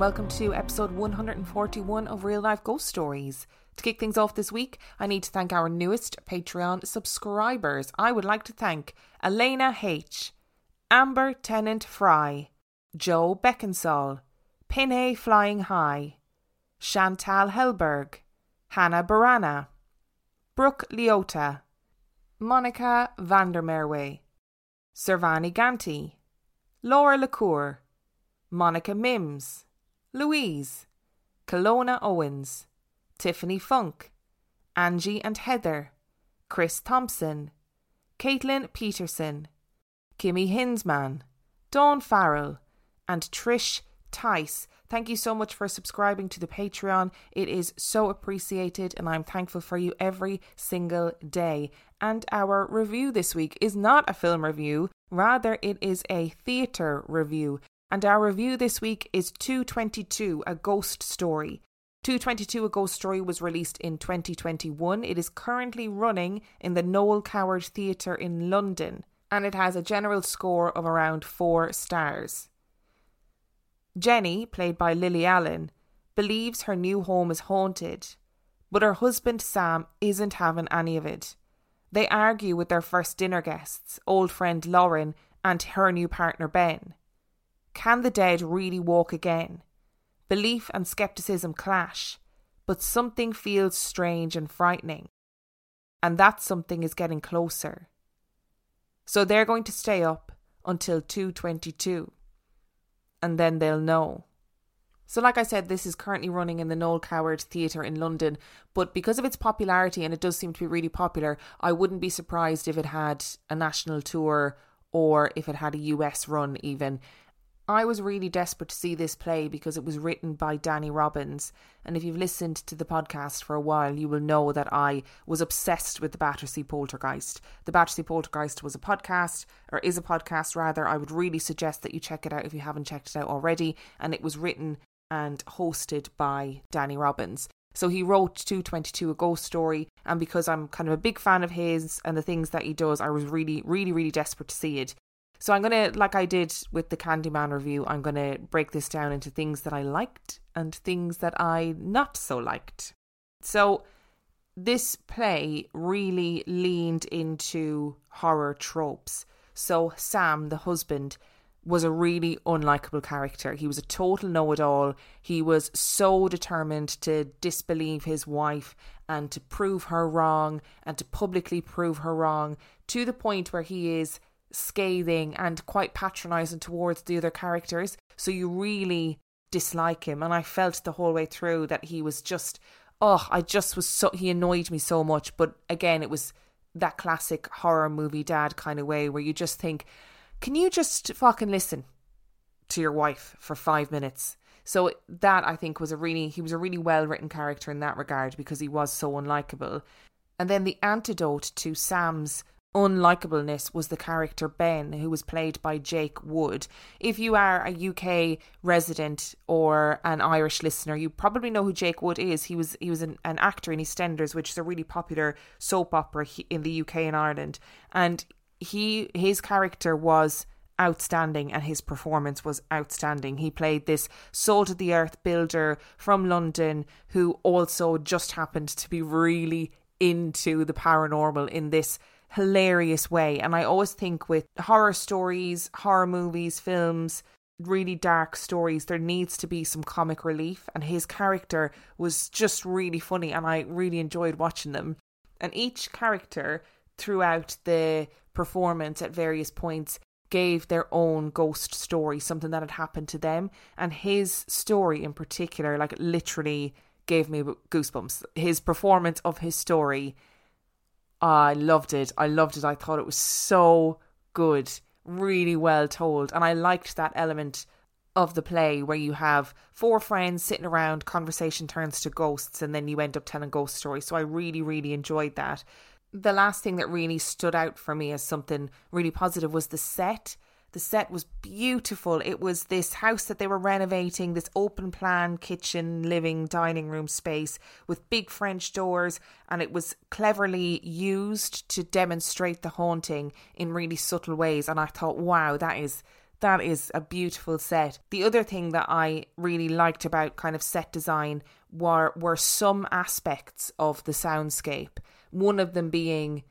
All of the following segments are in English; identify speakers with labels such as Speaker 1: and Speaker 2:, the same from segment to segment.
Speaker 1: Welcome to episode 141 of Real Life Ghost Stories. To kick things off this week, I need to thank our newest Patreon subscribers. I would like to thank Elena H., Amber Tennant Fry, Joe Beckensall, Pinay Flying High, Chantal Helberg, Hannah Barana, Brooke Leota, Monica Vandermeerway, Servani Ganti, Laura LaCour, Monica Mims, Louise, Kelowna Owens, Tiffany Funk, Angie and Heather, Chris Thompson, Caitlin Peterson, Kimmy Hinsman, Dawn Farrell, and Trish Tice. Thank you so much for subscribing to the Patreon. It is so appreciated, and I'm thankful for you every single day. And our review this week is not a film review, rather, it is a theatre review. And our review this week is 222 A Ghost Story. 222 A Ghost Story was released in 2021. It is currently running in the Noel Coward Theatre in London and it has a general score of around 4 stars. Jenny, played by Lily Allen, believes her new home is haunted, but her husband Sam isn't having any of it. They argue with their first dinner guests, old friend Lauren, and her new partner Ben. Can the dead really walk again? Belief and skepticism clash, but something feels strange and frightening. And that something is getting closer. So they're going to stay up until 222 and then they'll know. So, like I said, this is currently running in the Noel Coward Theatre in London, but because of its popularity, and it does seem to be really popular, I wouldn't be surprised if it had a national tour or if it had a US run, even. I was really desperate to see this play because it was written by Danny Robins. And if you've listened to the podcast for a while, you will know that I was obsessed with the Battersea Poltergeist. The Battersea Poltergeist was a podcast, or is a podcast rather. I would really suggest that you check it out if you haven't checked it out already. And it was written and hosted by Danny Robins. So he wrote 222 A Ghost Story, and because I'm kind of a big fan of his and the things that he does, I was really, really, really desperate to see it. So I'm going to, like I did with the Candyman review, I'm going to break this down into things that I liked and things that I not so liked. So this play really leaned into horror tropes. So Sam, the husband, was a really unlikable character. He was a total know it all. He was so determined to disbelieve his wife and to prove her wrong and to publicly prove her wrong to the point where he is scathing and quite patronizing towards the other characters. So you really dislike him. And I felt the whole way through that he was just, oh, I just was so, he annoyed me so much. But again, it was that classic horror movie dad kind of way where you just think, can you just fucking listen to your wife for five minutes? So that I think was a really, he was a really well written character in that regard because he was so unlikable. And then the antidote to Sam's unlikableness was the character Ben, who was played by Jake Wood. If you are a UK resident or an Irish listener, you probably know who Jake Wood is. He was he was an, an actor in EastEnders, which is a really popular soap opera in the UK and Ireland, and he his character was outstanding and his performance was outstanding. He played this salt of the earth builder from London who also just happened to be really into the paranormal in this hilarious way. And I always think with horror stories, horror movies, films, really dark stories, there needs to be some comic relief, and his character was just really funny, and I really enjoyed watching them. And each character throughout the performance at various points gave their own ghost story, something that had happened to them. And his story in particular, like literally gave me goosebumps. His performance of his story, I loved it. I loved it. I thought it was so good, really well told. And I liked that element of the play where you have four friends sitting around, conversation turns to ghosts, and then you end up telling ghost stories. So I really, really enjoyed that the last thing that really stood out for me as something really positive was the set. The set was beautiful. It was this house that they were renovating, this open plan kitchen, living, dining room space with big French doors, and it was cleverly used to demonstrate the haunting in really subtle ways. And I thought, wow, that is that is a beautiful set. The other thing that I really liked about kind of set design were were some aspects of the soundscape one of them being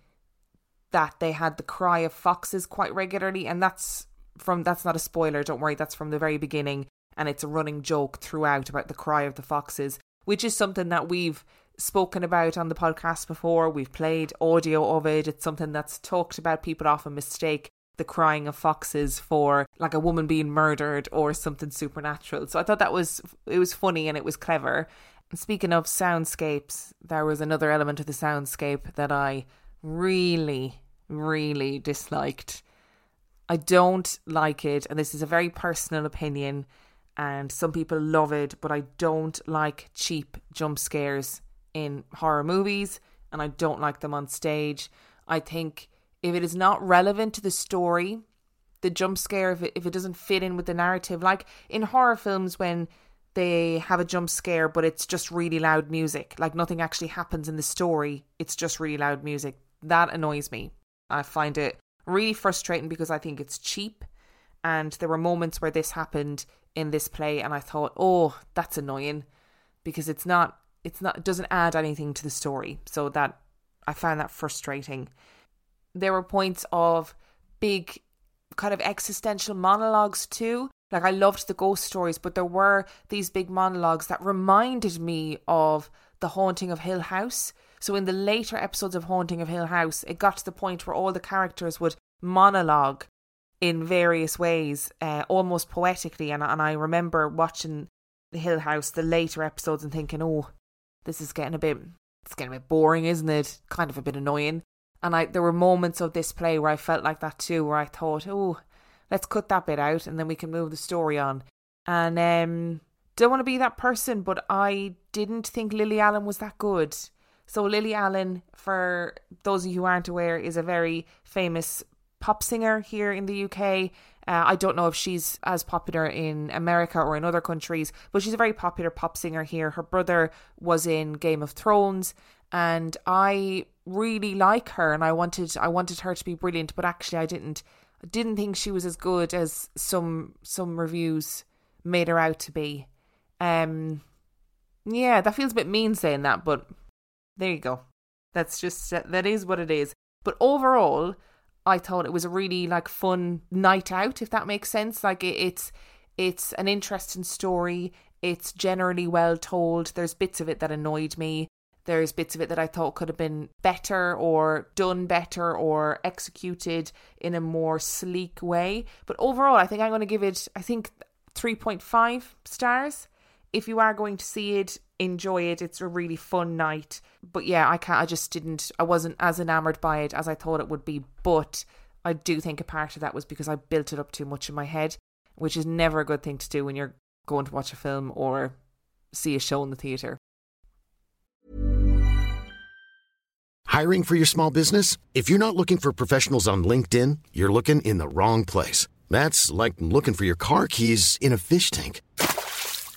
Speaker 1: that they had the cry of foxes quite regularly, and that's from that's not a spoiler, don't worry, that's from the very beginning, and it's a running joke throughout about the cry of the foxes, which is something that we've spoken about on the podcast before. We've played audio of it. It's something that's talked about. People often mistake the crying of foxes for like a woman being murdered or something supernatural. So I thought that was it was funny and it was clever. Speaking of soundscapes, there was another element of the soundscape that I really, really disliked. I don't like it, and this is a very personal opinion, and some people love it, but I don't like cheap jump scares in horror movies, and I don't like them on stage. I think if it is not relevant to the story, the jump scare, if it, if it doesn't fit in with the narrative, like in horror films when they have a jump scare, but it's just really loud music. Like nothing actually happens in the story. It's just really loud music. That annoys me. I find it really frustrating because I think it's cheap. And there were moments where this happened in this play, and I thought, oh, that's annoying because it's not, it's not, it doesn't add anything to the story. So that I found that frustrating. There were points of big kind of existential monologues too like I loved the ghost stories, but there were these big monologues that reminded me of the haunting of Hill House. So in the later episodes of Haunting of Hill House, it got to the point where all the characters would monologue in various ways, uh, almost poetically. And, and I remember watching the Hill House, the later episodes, and thinking, oh, this is getting a bit, it's getting a bit boring, isn't it? Kind of a bit annoying. And I, there were moments of this play where I felt like that too, where I thought, oh, let's cut that bit out and then we can move the story on. And um, don't want to be that person, but I didn't think Lily Allen was that good. So Lily Allen, for those of you who aren't aware, is a very famous pop singer here in the UK. Uh, I don't know if she's as popular in America or in other countries, but she's a very popular pop singer here. Her brother was in Game of Thrones, and I really like her, and I wanted I wanted her to be brilliant, but actually I didn't I didn't think she was as good as some some reviews made her out to be. Um, yeah, that feels a bit mean saying that, but there you go. That's just that is what it is. But overall, I thought it was a really like fun night out, if that makes sense. Like it, it's it's an interesting story. It's generally well told. There's bits of it that annoyed me. There's bits of it that I thought could have been better or done better or executed in a more sleek way. But overall, I think I'm going to give it, I think, 3.5 stars. If you are going to see it, enjoy it. It's a really fun night. But yeah, I can't, I just didn't, I wasn't as enamored by it as I thought it would be. But I do think a part of that was because I built it up too much in my head, which is never a good thing to do when you're going to watch a film or see a show in the theatre.
Speaker 2: Hiring for your small business? If you're not looking for professionals on LinkedIn, you're looking in the wrong place. That's like looking for your car keys in a fish tank.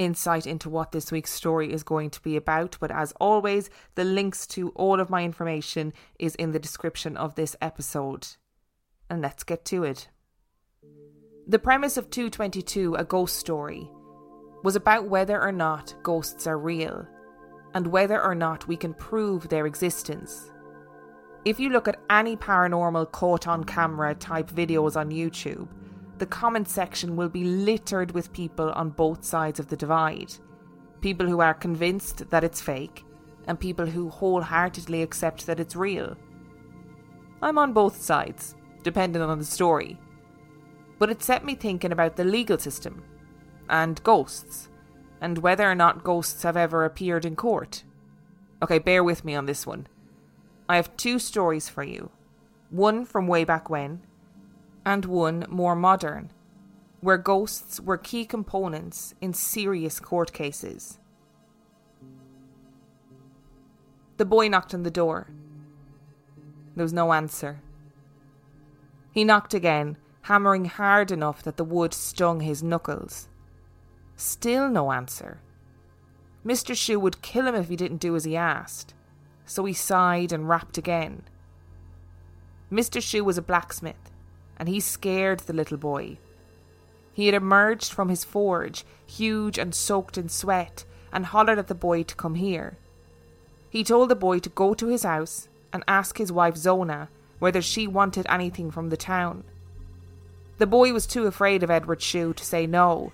Speaker 1: insight into what this week's story is going to be about, but as always, the links to all of my information is in the description of this episode. And let's get to it. The premise of 222, a ghost story, was about whether or not ghosts are real and whether or not we can prove their existence. If you look at any paranormal caught on camera type videos on YouTube, the comment section will be littered with people on both sides of the divide. People who are convinced that it's fake, and people who wholeheartedly accept that it's real. I'm on both sides, depending on the story. But it set me thinking about the legal system, and ghosts, and whether or not ghosts have ever appeared in court. Okay, bear with me on this one. I have two stories for you one from way back when, and one more modern, where ghosts were key components in serious court cases. The boy knocked on the door. There was no answer. He knocked again, hammering hard enough that the wood stung his knuckles. Still no answer. Mr. Shue would kill him if he didn't do as he asked so he sighed and rapped again. Mr. Shue was a blacksmith, and he scared the little boy. He had emerged from his forge, huge and soaked in sweat, and hollered at the boy to come here. He told the boy to go to his house and ask his wife Zona whether she wanted anything from the town. The boy was too afraid of Edward Shue to say no,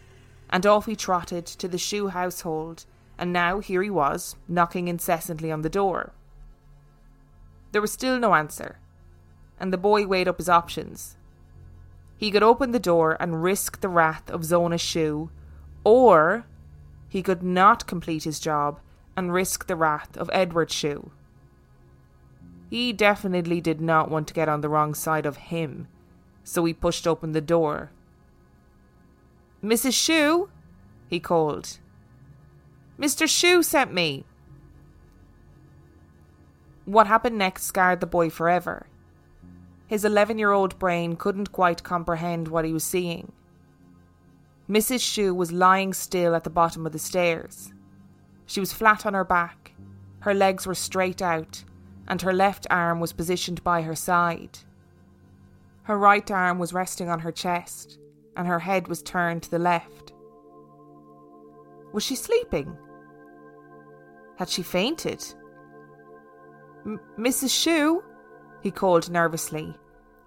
Speaker 1: and off he trotted to the Shue household, and now here he was, knocking incessantly on the door. There was still no answer, and the boy weighed up his options. He could open the door and risk the wrath of Zona Shue, or he could not complete his job and risk the wrath of Edward Shue. He definitely did not want to get on the wrong side of him, so he pushed open the door. Mrs. Shue? he called. Mr. Shue sent me. What happened next scarred the boy forever. His 11 year old brain couldn't quite comprehend what he was seeing. Mrs. Shue was lying still at the bottom of the stairs. She was flat on her back, her legs were straight out, and her left arm was positioned by her side. Her right arm was resting on her chest, and her head was turned to the left. Was she sleeping? Had she fainted? Mrs. Shue? He called nervously,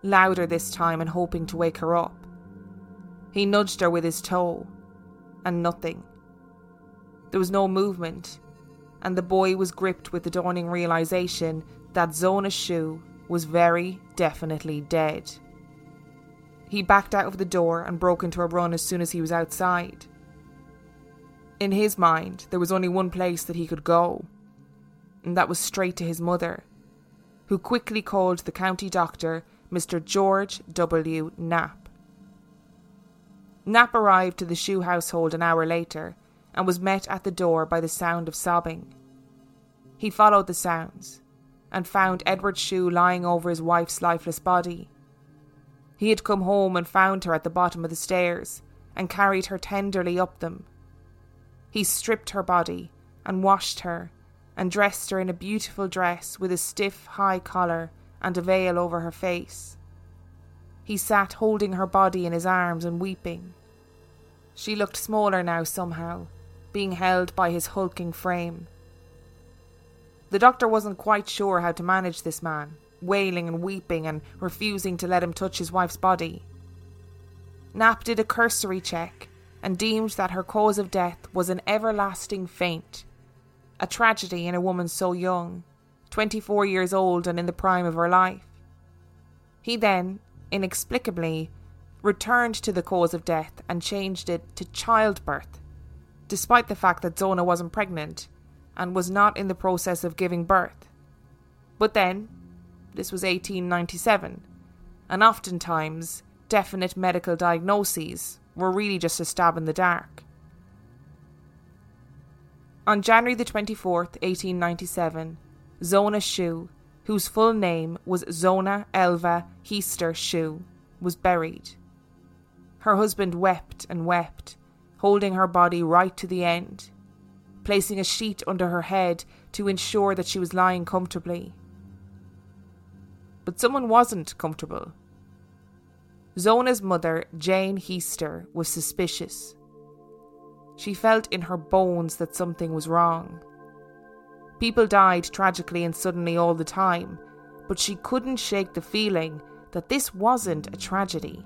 Speaker 1: louder this time and hoping to wake her up. He nudged her with his toe, and nothing. There was no movement, and the boy was gripped with the dawning realization that Zona Shue was very definitely dead. He backed out of the door and broke into a run as soon as he was outside. In his mind, there was only one place that he could go and that was straight to his mother, who quickly called the county doctor, Mr. George W. Knapp. Knapp arrived to the Shue household an hour later and was met at the door by the sound of sobbing. He followed the sounds and found Edward Shue lying over his wife's lifeless body. He had come home and found her at the bottom of the stairs and carried her tenderly up them. He stripped her body and washed her and dressed her in a beautiful dress with a stiff high collar and a veil over her face. He sat holding her body in his arms and weeping. She looked smaller now somehow, being held by his hulking frame. The doctor wasn't quite sure how to manage this man, wailing and weeping and refusing to let him touch his wife's body. Knapp did a cursory check and deemed that her cause of death was an everlasting faint a tragedy in a woman so young, 24 years old and in the prime of her life. He then, inexplicably, returned to the cause of death and changed it to childbirth, despite the fact that Zona wasn't pregnant and was not in the process of giving birth. But then, this was 1897, and oftentimes definite medical diagnoses were really just a stab in the dark. On January the 24th, 1897, Zona Shue, whose full name was Zona Elva Heaster Shue, was buried. Her husband wept and wept, holding her body right to the end, placing a sheet under her head to ensure that she was lying comfortably. But someone wasn't comfortable. Zona's mother, Jane Heaster, was suspicious. She felt in her bones that something was wrong. People died tragically and suddenly all the time, but she couldn't shake the feeling that this wasn't a tragedy,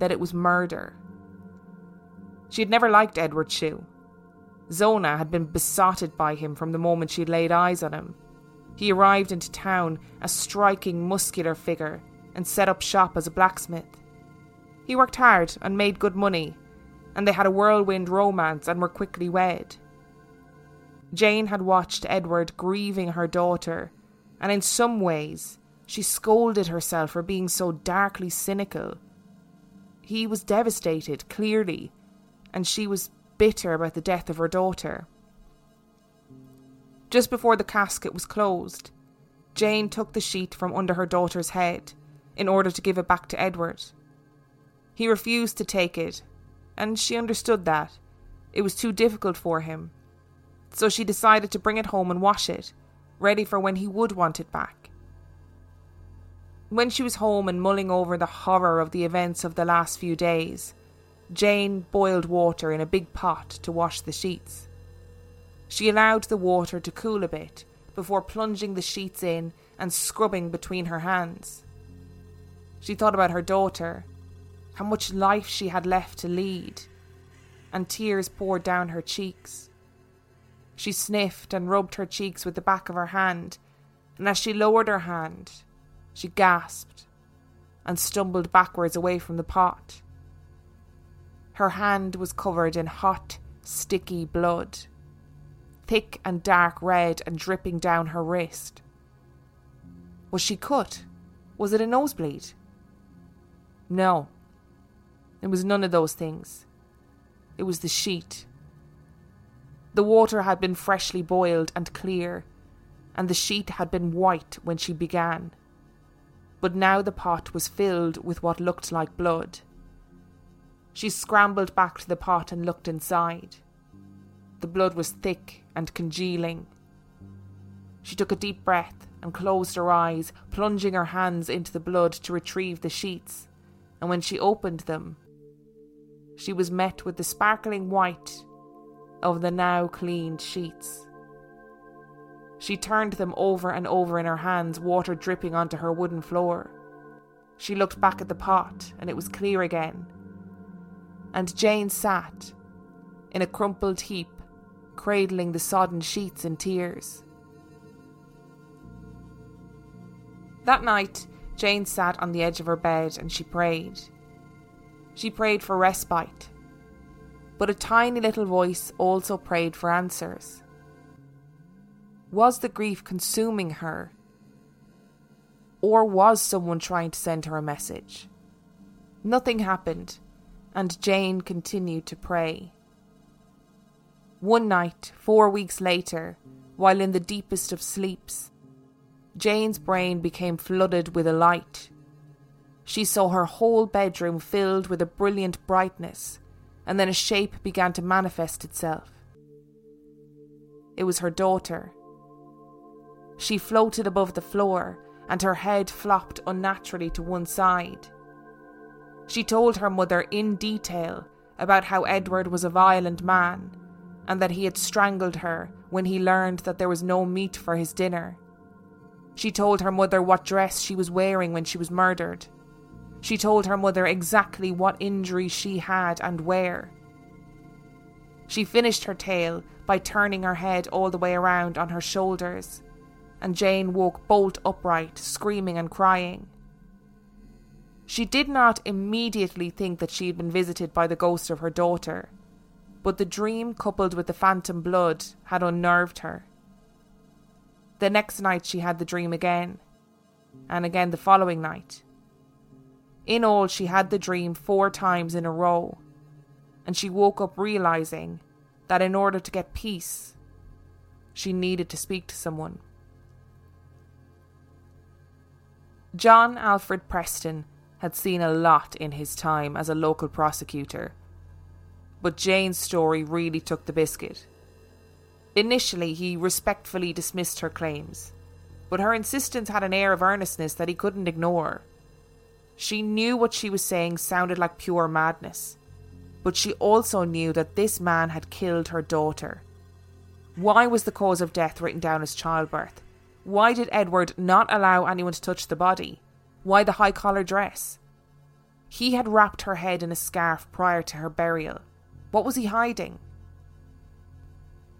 Speaker 1: that it was murder. She had never liked Edward Shue. Zona had been besotted by him from the moment she laid eyes on him. He arrived into town, a striking, muscular figure, and set up shop as a blacksmith. He worked hard and made good money, and they had a whirlwind romance and were quickly wed. Jane had watched Edward grieving her daughter, and in some ways she scolded herself for being so darkly cynical. He was devastated, clearly, and she was bitter about the death of her daughter. Just before the casket was closed, Jane took the sheet from under her daughter's head in order to give it back to Edward. He refused to take it, and she understood that. It was too difficult for him. So she decided to bring it home and wash it, ready for when he would want it back. When she was home and mulling over the horror of the events of the last few days, Jane boiled water in a big pot to wash the sheets. She allowed the water to cool a bit before plunging the sheets in and scrubbing between her hands. She thought about her daughter, how much life she had left to lead, and tears poured down her cheeks. She sniffed and rubbed her cheeks with the back of her hand, and as she lowered her hand, she gasped and stumbled backwards away from the pot. Her hand was covered in hot, sticky blood, thick and dark red and dripping down her wrist. Was she cut? Was it a nosebleed? No. It was none of those things. It was the sheet. The water had been freshly boiled and clear, and the sheet had been white when she began but now the pot was filled with what looked like blood. She scrambled back to the pot and looked inside. The blood was thick and congealing. She took a deep breath and closed her eyes, plunging her hands into the blood to retrieve the sheets. And when she opened them, she was met with the sparkling white of the now cleaned sheets. She turned them over and over in her hands, water dripping onto her wooden floor. She looked back at the pot, and it was clear again. And Jane sat, in a crumpled heap, cradling the sodden sheets in tears. That night, Jane sat on the edge of her bed and she prayed. She prayed for respite. But a tiny little voice also prayed for answers. Was the grief consuming her? Or was someone trying to send her a message? Nothing happened, and Jane continued to pray. One night, four weeks later, while in the deepest of sleeps, Jane's brain became flooded with a light. She saw her whole bedroom filled with a brilliant brightness, and then a shape began to manifest itself. It was her daughter. She floated above the floor, and her head flopped unnaturally to one side. She told her mother in detail about how Edward was a violent man, and that he had strangled her when he learned that there was no meat for his dinner. She told her mother what dress she was wearing when she was murdered. She told her mother exactly what injuries she had and where. She finished her tale by turning her head all the way around on her shoulders and Jane woke bolt upright, screaming and crying. She did not immediately think that she had been visited by the ghost of her daughter, but the dream coupled with the phantom blood had unnerved her. The next night she had the dream again, and again the following night. In all, she had the dream four times in a row, and she woke up realizing that in order to get peace, she needed to speak to someone. John Alfred Preston had seen a lot in his time as a local prosecutor, but Jane's story really took the biscuit. Initially, he respectfully dismissed her claims, but her insistence had an air of earnestness that he couldn't ignore. She knew what she was saying sounded like pure madness, but she also knew that this man had killed her daughter. Why was the cause of death written down as childbirth? Why did Edward not allow anyone to touch the body? Why the high collar dress? He had wrapped her head in a scarf prior to her burial. What was he hiding?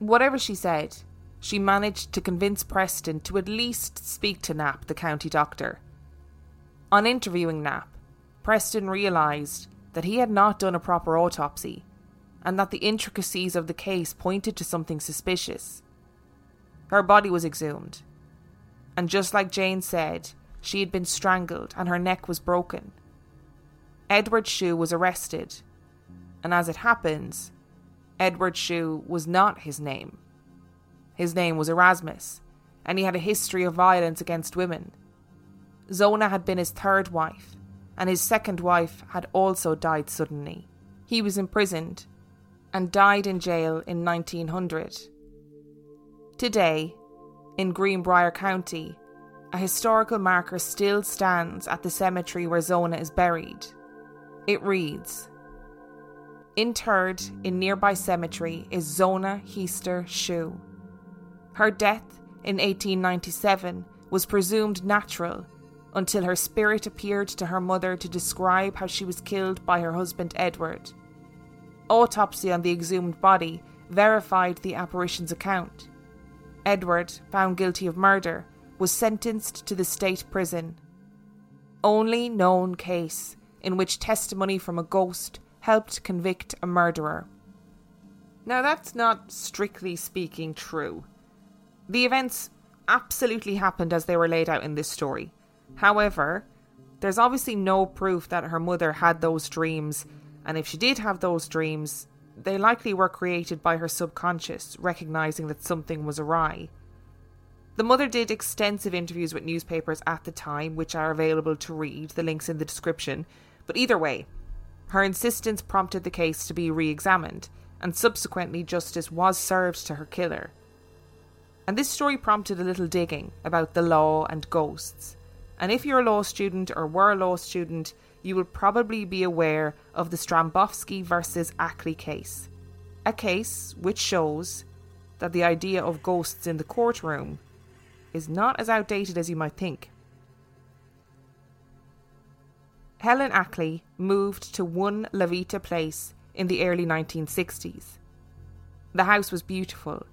Speaker 1: Whatever she said, she managed to convince Preston to at least speak to Knapp, the county doctor. On interviewing Knapp, Preston realised that he had not done a proper autopsy and that the intricacies of the case pointed to something suspicious. Her body was exhumed, and just like Jane said, she had been strangled and her neck was broken. Edward Shue was arrested, and as it happens, Edward Shue was not his name. His name was Erasmus, and he had a history of violence against women. Zona had been his third wife, and his second wife had also died suddenly. He was imprisoned and died in jail in 1900. Today, in Greenbrier County, a historical marker still stands at the cemetery where Zona is buried. It reads Interred in nearby cemetery is Zona Heaster Shue. Her death in 1897 was presumed natural until her spirit appeared to her mother to describe how she was killed by her husband Edward. Autopsy on the exhumed body verified the apparition's account. Edward, found guilty of murder, was sentenced to the state prison. Only known case in which testimony from a ghost helped convict a murderer. Now, that's not strictly speaking true. The events absolutely happened as they were laid out in this story. However, there's obviously no proof that her mother had those dreams, and if she did have those dreams, they likely were created by her subconscious, recognizing that something was awry. The mother did extensive interviews with newspapers at the time, which are available to read, the links in the description, but either way, her insistence prompted the case to be re examined, and subsequently justice was served to her killer. And this story prompted a little digging about the law and ghosts. And if you're a law student or were a law student, you will probably be aware of the Stambovsky versus Ackley case. A case which shows that the idea of ghosts in the courtroom is not as outdated as you might think. Helen Ackley moved to 1 LaVeta Place in the early 1960s. The house was beautiful,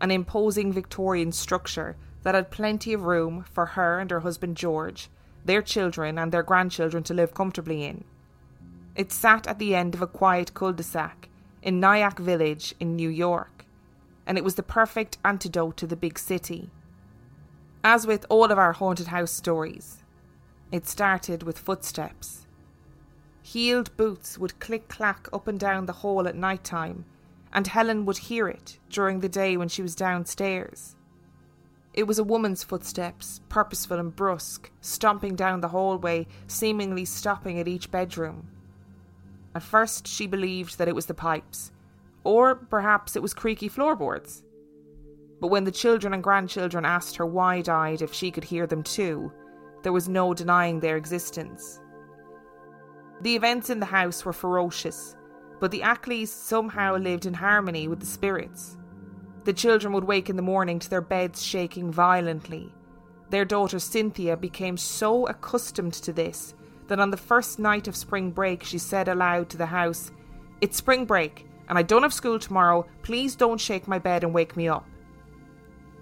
Speaker 1: an imposing Victorian structure that had plenty of room for her and her husband George, their children, and their grandchildren to live comfortably in. It sat at the end of a quiet cul de sac in Nyack Village in New York, and it was the perfect antidote to the big city. As with all of our haunted house stories, it started with footsteps. Heeled boots would click clack up and down the hall at night time, and Helen would hear it during the day when she was downstairs. It was a woman's footsteps, purposeful and brusque, stomping down the hallway, seemingly stopping at each bedroom. At first, she believed that it was the pipes, or perhaps it was creaky floorboards. But when the children and grandchildren asked her wide eyed if she could hear them too, there was no denying their existence. The events in the house were ferocious, but the Ackleys somehow lived in harmony with the spirits. The children would wake in the morning to their beds shaking violently. Their daughter Cynthia became so accustomed to this that on the first night of spring break she said aloud to the house, It's spring break, and I don't have school tomorrow. Please don't shake my bed and wake me up.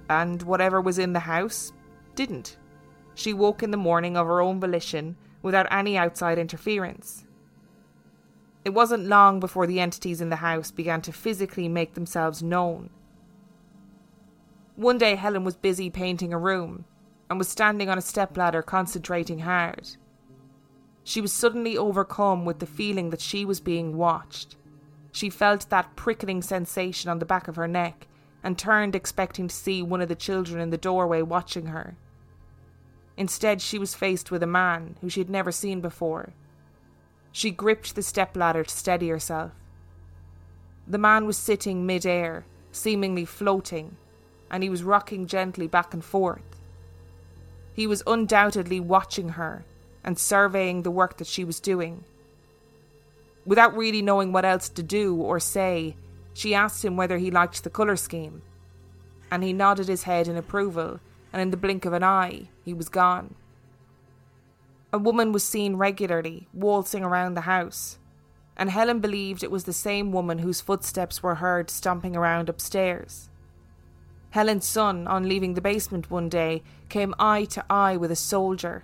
Speaker 1: And whatever was in the house didn't. She woke in the morning of her own volition, without any outside interference. It wasn't long before the entities in the house began to physically make themselves known. One day, Helen was busy painting a room and was standing on a stepladder concentrating hard. She was suddenly overcome with the feeling that she was being watched. She felt that prickling sensation on the back of her neck and turned expecting to see one of the children in the doorway watching her. Instead, she was faced with a man who she had never seen before. She gripped the stepladder to steady herself. The man was sitting mid-air, seemingly floating, and he was rocking gently back and forth. He was undoubtedly watching her and surveying the work that she was doing. Without really knowing what else to do or say, she asked him whether he liked the colour scheme. And he nodded his head in approval, and in the blink of an eye, he was gone. A woman was seen regularly waltzing around the house, and Helen believed it was the same woman whose footsteps were heard stomping around upstairs. Helen's son, on leaving the basement one day, came eye to eye with a soldier.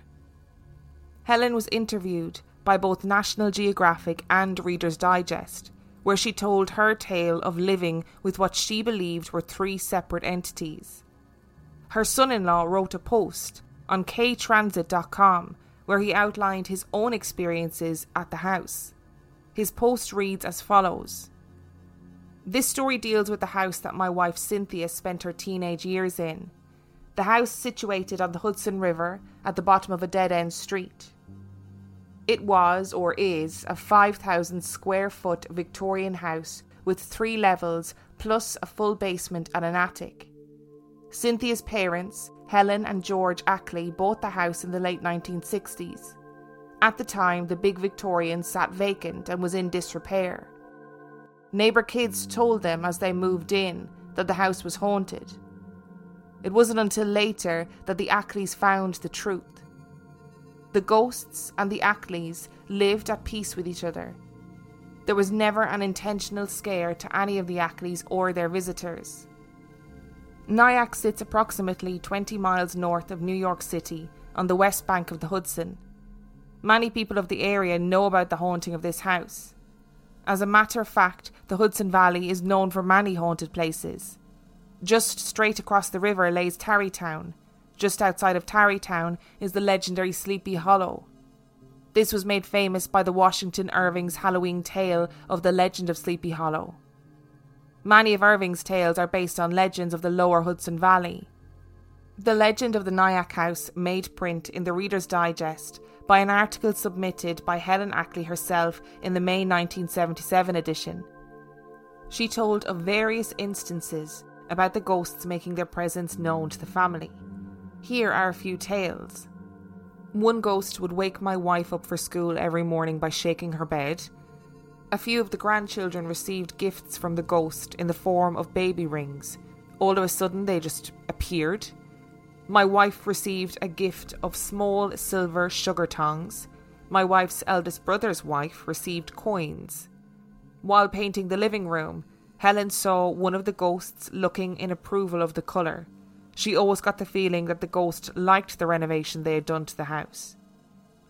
Speaker 1: Helen was interviewed by both National Geographic and Reader's Digest, where she told her tale of living with what she believed were three separate entities. Her son in law wrote a post on ktransit.com where he outlined his own experiences at the house. His post reads as follows This story deals with the house that my wife Cynthia spent her teenage years in. The house situated on the Hudson River at the bottom of a dead end street. It was, or is, a 5,000 square foot Victorian house with three levels plus a full basement and an attic. Cynthia's parents, Helen and George Ackley, bought the house in the late 1960s. At the time, the big Victorian sat vacant and was in disrepair. Neighbour kids told them as they moved in that the house was haunted. It wasn't until later that the Ackleys found the truth. The ghosts and the Ackleys lived at peace with each other. There was never an intentional scare to any of the Ackleys or their visitors. Nyack sits approximately 20 miles north of New York City on the west bank of the Hudson. Many people of the area know about the haunting of this house. As a matter of fact, the Hudson Valley is known for many haunted places. Just straight across the river lays Tarrytown, just outside of Tarrytown is the legendary Sleepy Hollow. This was made famous by the Washington Irving's Halloween tale of the legend of Sleepy Hollow. Many of Irving's tales are based on legends of the lower Hudson Valley. The legend of the Nyack House made print in the Reader's Digest by an article submitted by Helen Ackley herself in the May 1977 edition. She told of various instances about the ghosts making their presence known to the family. Here are a few tales. One ghost would wake my wife up for school every morning by shaking her bed. A few of the grandchildren received gifts from the ghost in the form of baby rings. All of a sudden, they just appeared. My wife received a gift of small silver sugar tongs. My wife's eldest brother's wife received coins. While painting the living room, Helen saw one of the ghosts looking in approval of the colour. She always got the feeling that the ghost liked the renovation they had done to the house.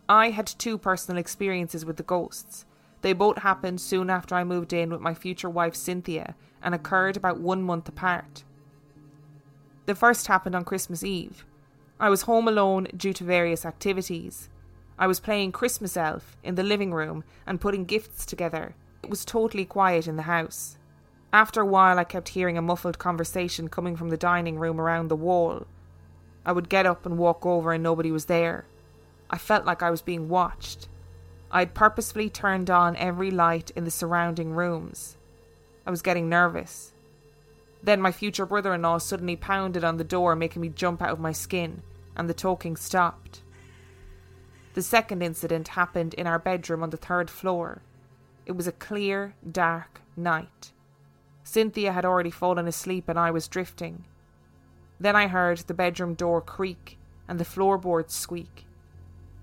Speaker 1: I had two personal experiences with the ghosts. They both happened soon after I moved in with my future wife Cynthia and occurred about one month apart. The first happened on Christmas Eve. I was home alone due to various activities. I was playing Christmas Elf in the living room and putting gifts together. It was totally quiet in the house. After a while, I kept hearing a muffled conversation coming from the dining room around the wall. I would get up and walk over, and nobody was there. I felt like I was being watched. I had purposefully turned on every light in the surrounding rooms. I was getting nervous. Then my future brother in law suddenly pounded on the door, making me jump out of my skin, and the talking stopped. The second incident happened in our bedroom on the third floor. It was a clear, dark night. Cynthia had already fallen asleep and I was drifting. Then I heard the bedroom door creak and the floorboards squeak.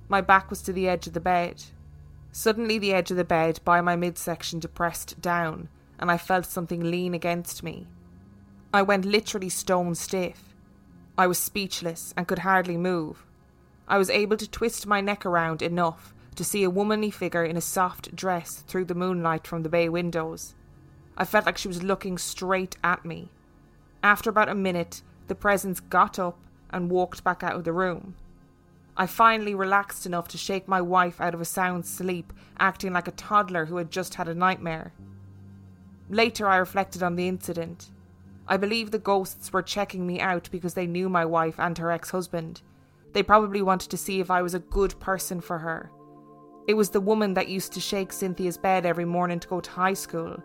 Speaker 1: My back was to the edge of the bed. Suddenly, the edge of the bed by my midsection depressed down, and I felt something lean against me. I went literally stone stiff. I was speechless and could hardly move. I was able to twist my neck around enough to see a womanly figure in a soft dress through the moonlight from the bay windows. I felt like she was looking straight at me. After about a minute, the presence got up and walked back out of the room. I finally relaxed enough to shake my wife out of a sound sleep, acting like a toddler who had just had a nightmare. Later, I reflected on the incident. I believe the ghosts were checking me out because they knew my wife and her ex husband. They probably wanted to see if I was a good person for her. It was the woman that used to shake Cynthia's bed every morning to go to high school.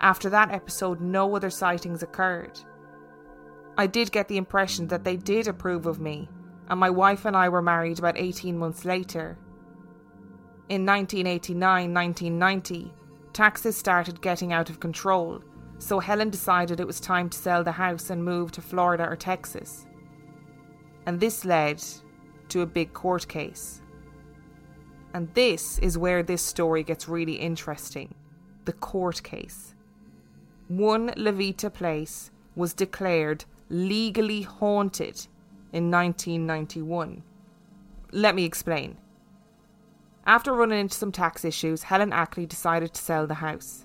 Speaker 1: After that episode, no other sightings occurred. I did get the impression that they did approve of me, and my wife and I were married about 18 months later. In 1989 1990, taxes started getting out of control, so Helen decided it was time to sell the house and move to Florida or Texas. And this led to a big court case. And this is where this story gets really interesting the court case. One LaVeta place was declared legally haunted in 1991. Let me explain. After running into some tax issues, Helen Ackley decided to sell the house.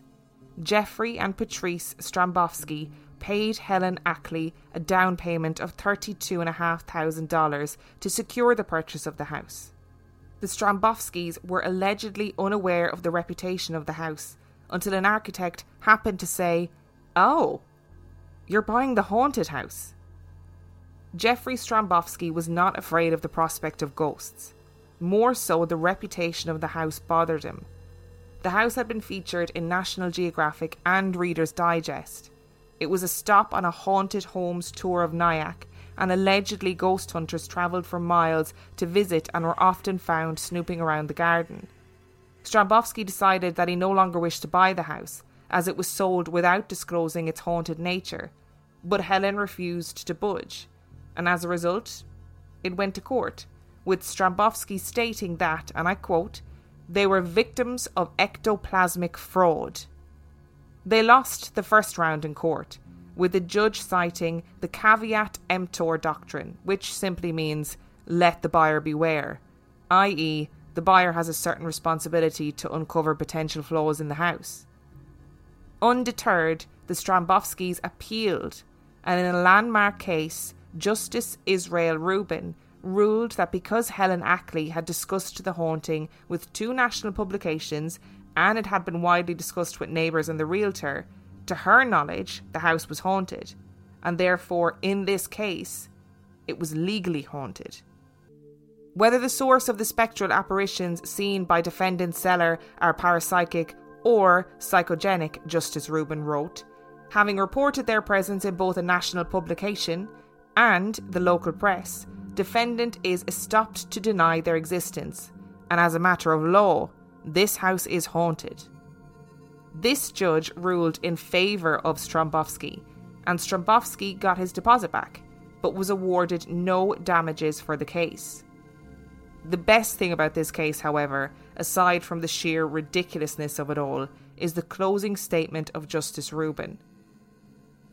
Speaker 1: Jeffrey and Patrice Stambovsky paid Helen Ackley a down payment of $32,500 to secure the purchase of the house. The Stambovskys were allegedly unaware of the reputation of the house until an architect happened to say, Oh, you're buying the haunted house. Jeffrey Stambovsky was not afraid of the prospect of ghosts. More so, the reputation of the house bothered him. The house had been featured in National Geographic and Reader's Digest. It was a stop on a haunted homes tour of Nyack, and allegedly ghost hunters travelled for miles to visit and were often found snooping around the garden. Stambovsky decided that he no longer wished to buy the house, as it was sold without disclosing its haunted nature, but Helen refused to budge, and as a result, it went to court, with Stambovsky stating that, and I quote, they were victims of ectoplasmic fraud. They lost the first round in court, with the judge citing the caveat emptor doctrine, which simply means let the buyer beware, i.e., the buyer has a certain responsibility to uncover potential flaws in the house. Undeterred, the Stambovskys appealed, and in a landmark case, Justice Israel Rubin ruled that because Helen Ackley had discussed the haunting with two national publications and it had been widely discussed with neighbours and the realtor, to her knowledge, the house was haunted, and therefore, in this case, it was legally haunted. Whether the source of the spectral apparitions seen by defendant seller are parapsychic or psychogenic, Justice Rubin wrote, having reported their presence in both a national publication and the local press, defendant is estopped to deny their existence, and as a matter of law, this house is haunted. This judge ruled in favour of Stambovsky, and Stambovsky got his deposit back, but was awarded no damages for the case. The best thing about this case, however, aside from the sheer ridiculousness of it all, is the closing statement of Justice Rubin.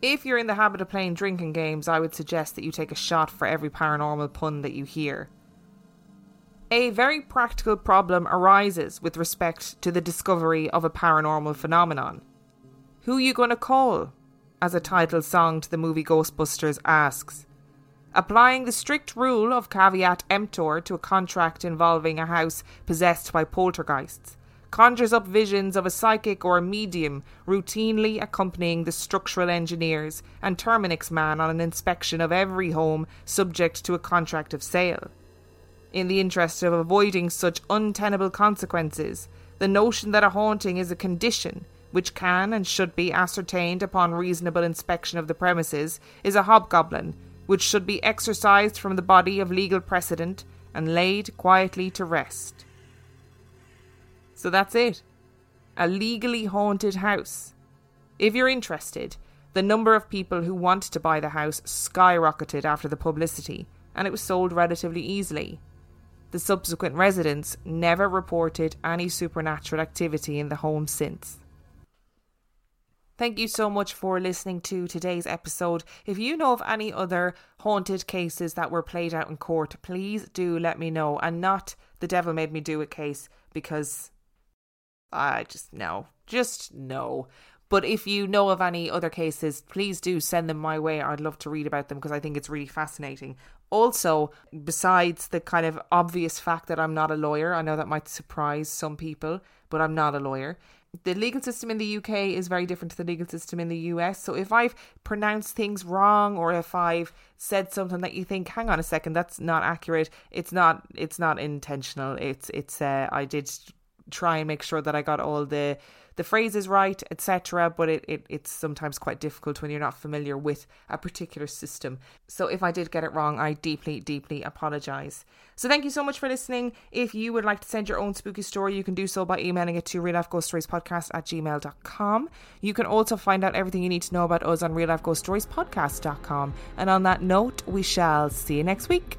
Speaker 1: If you're in the habit of playing drinking games, I would suggest that you take a shot for every paranormal pun that you hear. A very practical problem arises with respect to the discovery of a paranormal phenomenon. Who you gonna call? As a title song to the movie Ghostbusters asks. Applying the strict rule of caveat emptor to a contract involving a house possessed by poltergeists conjures up visions of a psychic or a medium routinely accompanying the structural engineers and Terminix man on an inspection of every home subject to a contract of sale. In the interest of avoiding such untenable consequences, the notion that a haunting is a condition which can and should be ascertained upon reasonable inspection of the premises is a hobgoblin which should be exorcised from the body of legal precedent and laid quietly to rest. So that's it. A legally haunted house. If you're interested, the number of people who want to buy the house skyrocketed after the publicity, and it was sold relatively easily. The subsequent residents never reported any supernatural activity in the home since. Thank you so much for listening to today's episode. If you know of any other haunted cases that were played out in court, please do let me know. And not the devil made me do a case because I just no, just no. But if you know of any other cases, please do send them my way. I'd love to read about them because I think it's really fascinating. Also, besides the kind of obvious fact that I'm not a lawyer, I know that might surprise some people, but I'm not a lawyer the legal system in the UK is very different to the legal system in the US. So if I've pronounced things wrong or if I've said something that you think, hang on a second, that's not accurate, it's not it's not intentional. It's it's uh, I did try and make sure that I got all the the phrases right, etc. But it, it it's sometimes quite difficult when you're not familiar with a particular system. So if I did get it wrong, I deeply, deeply apologise. So thank you so much for listening. If you would like to send your own spooky story, you can do so by emailing it to real life ghost stories podcast at gmail.com. You can also find out everything you need to know about us on real life ghost stories podcast.com. And on that note, we shall see you next week.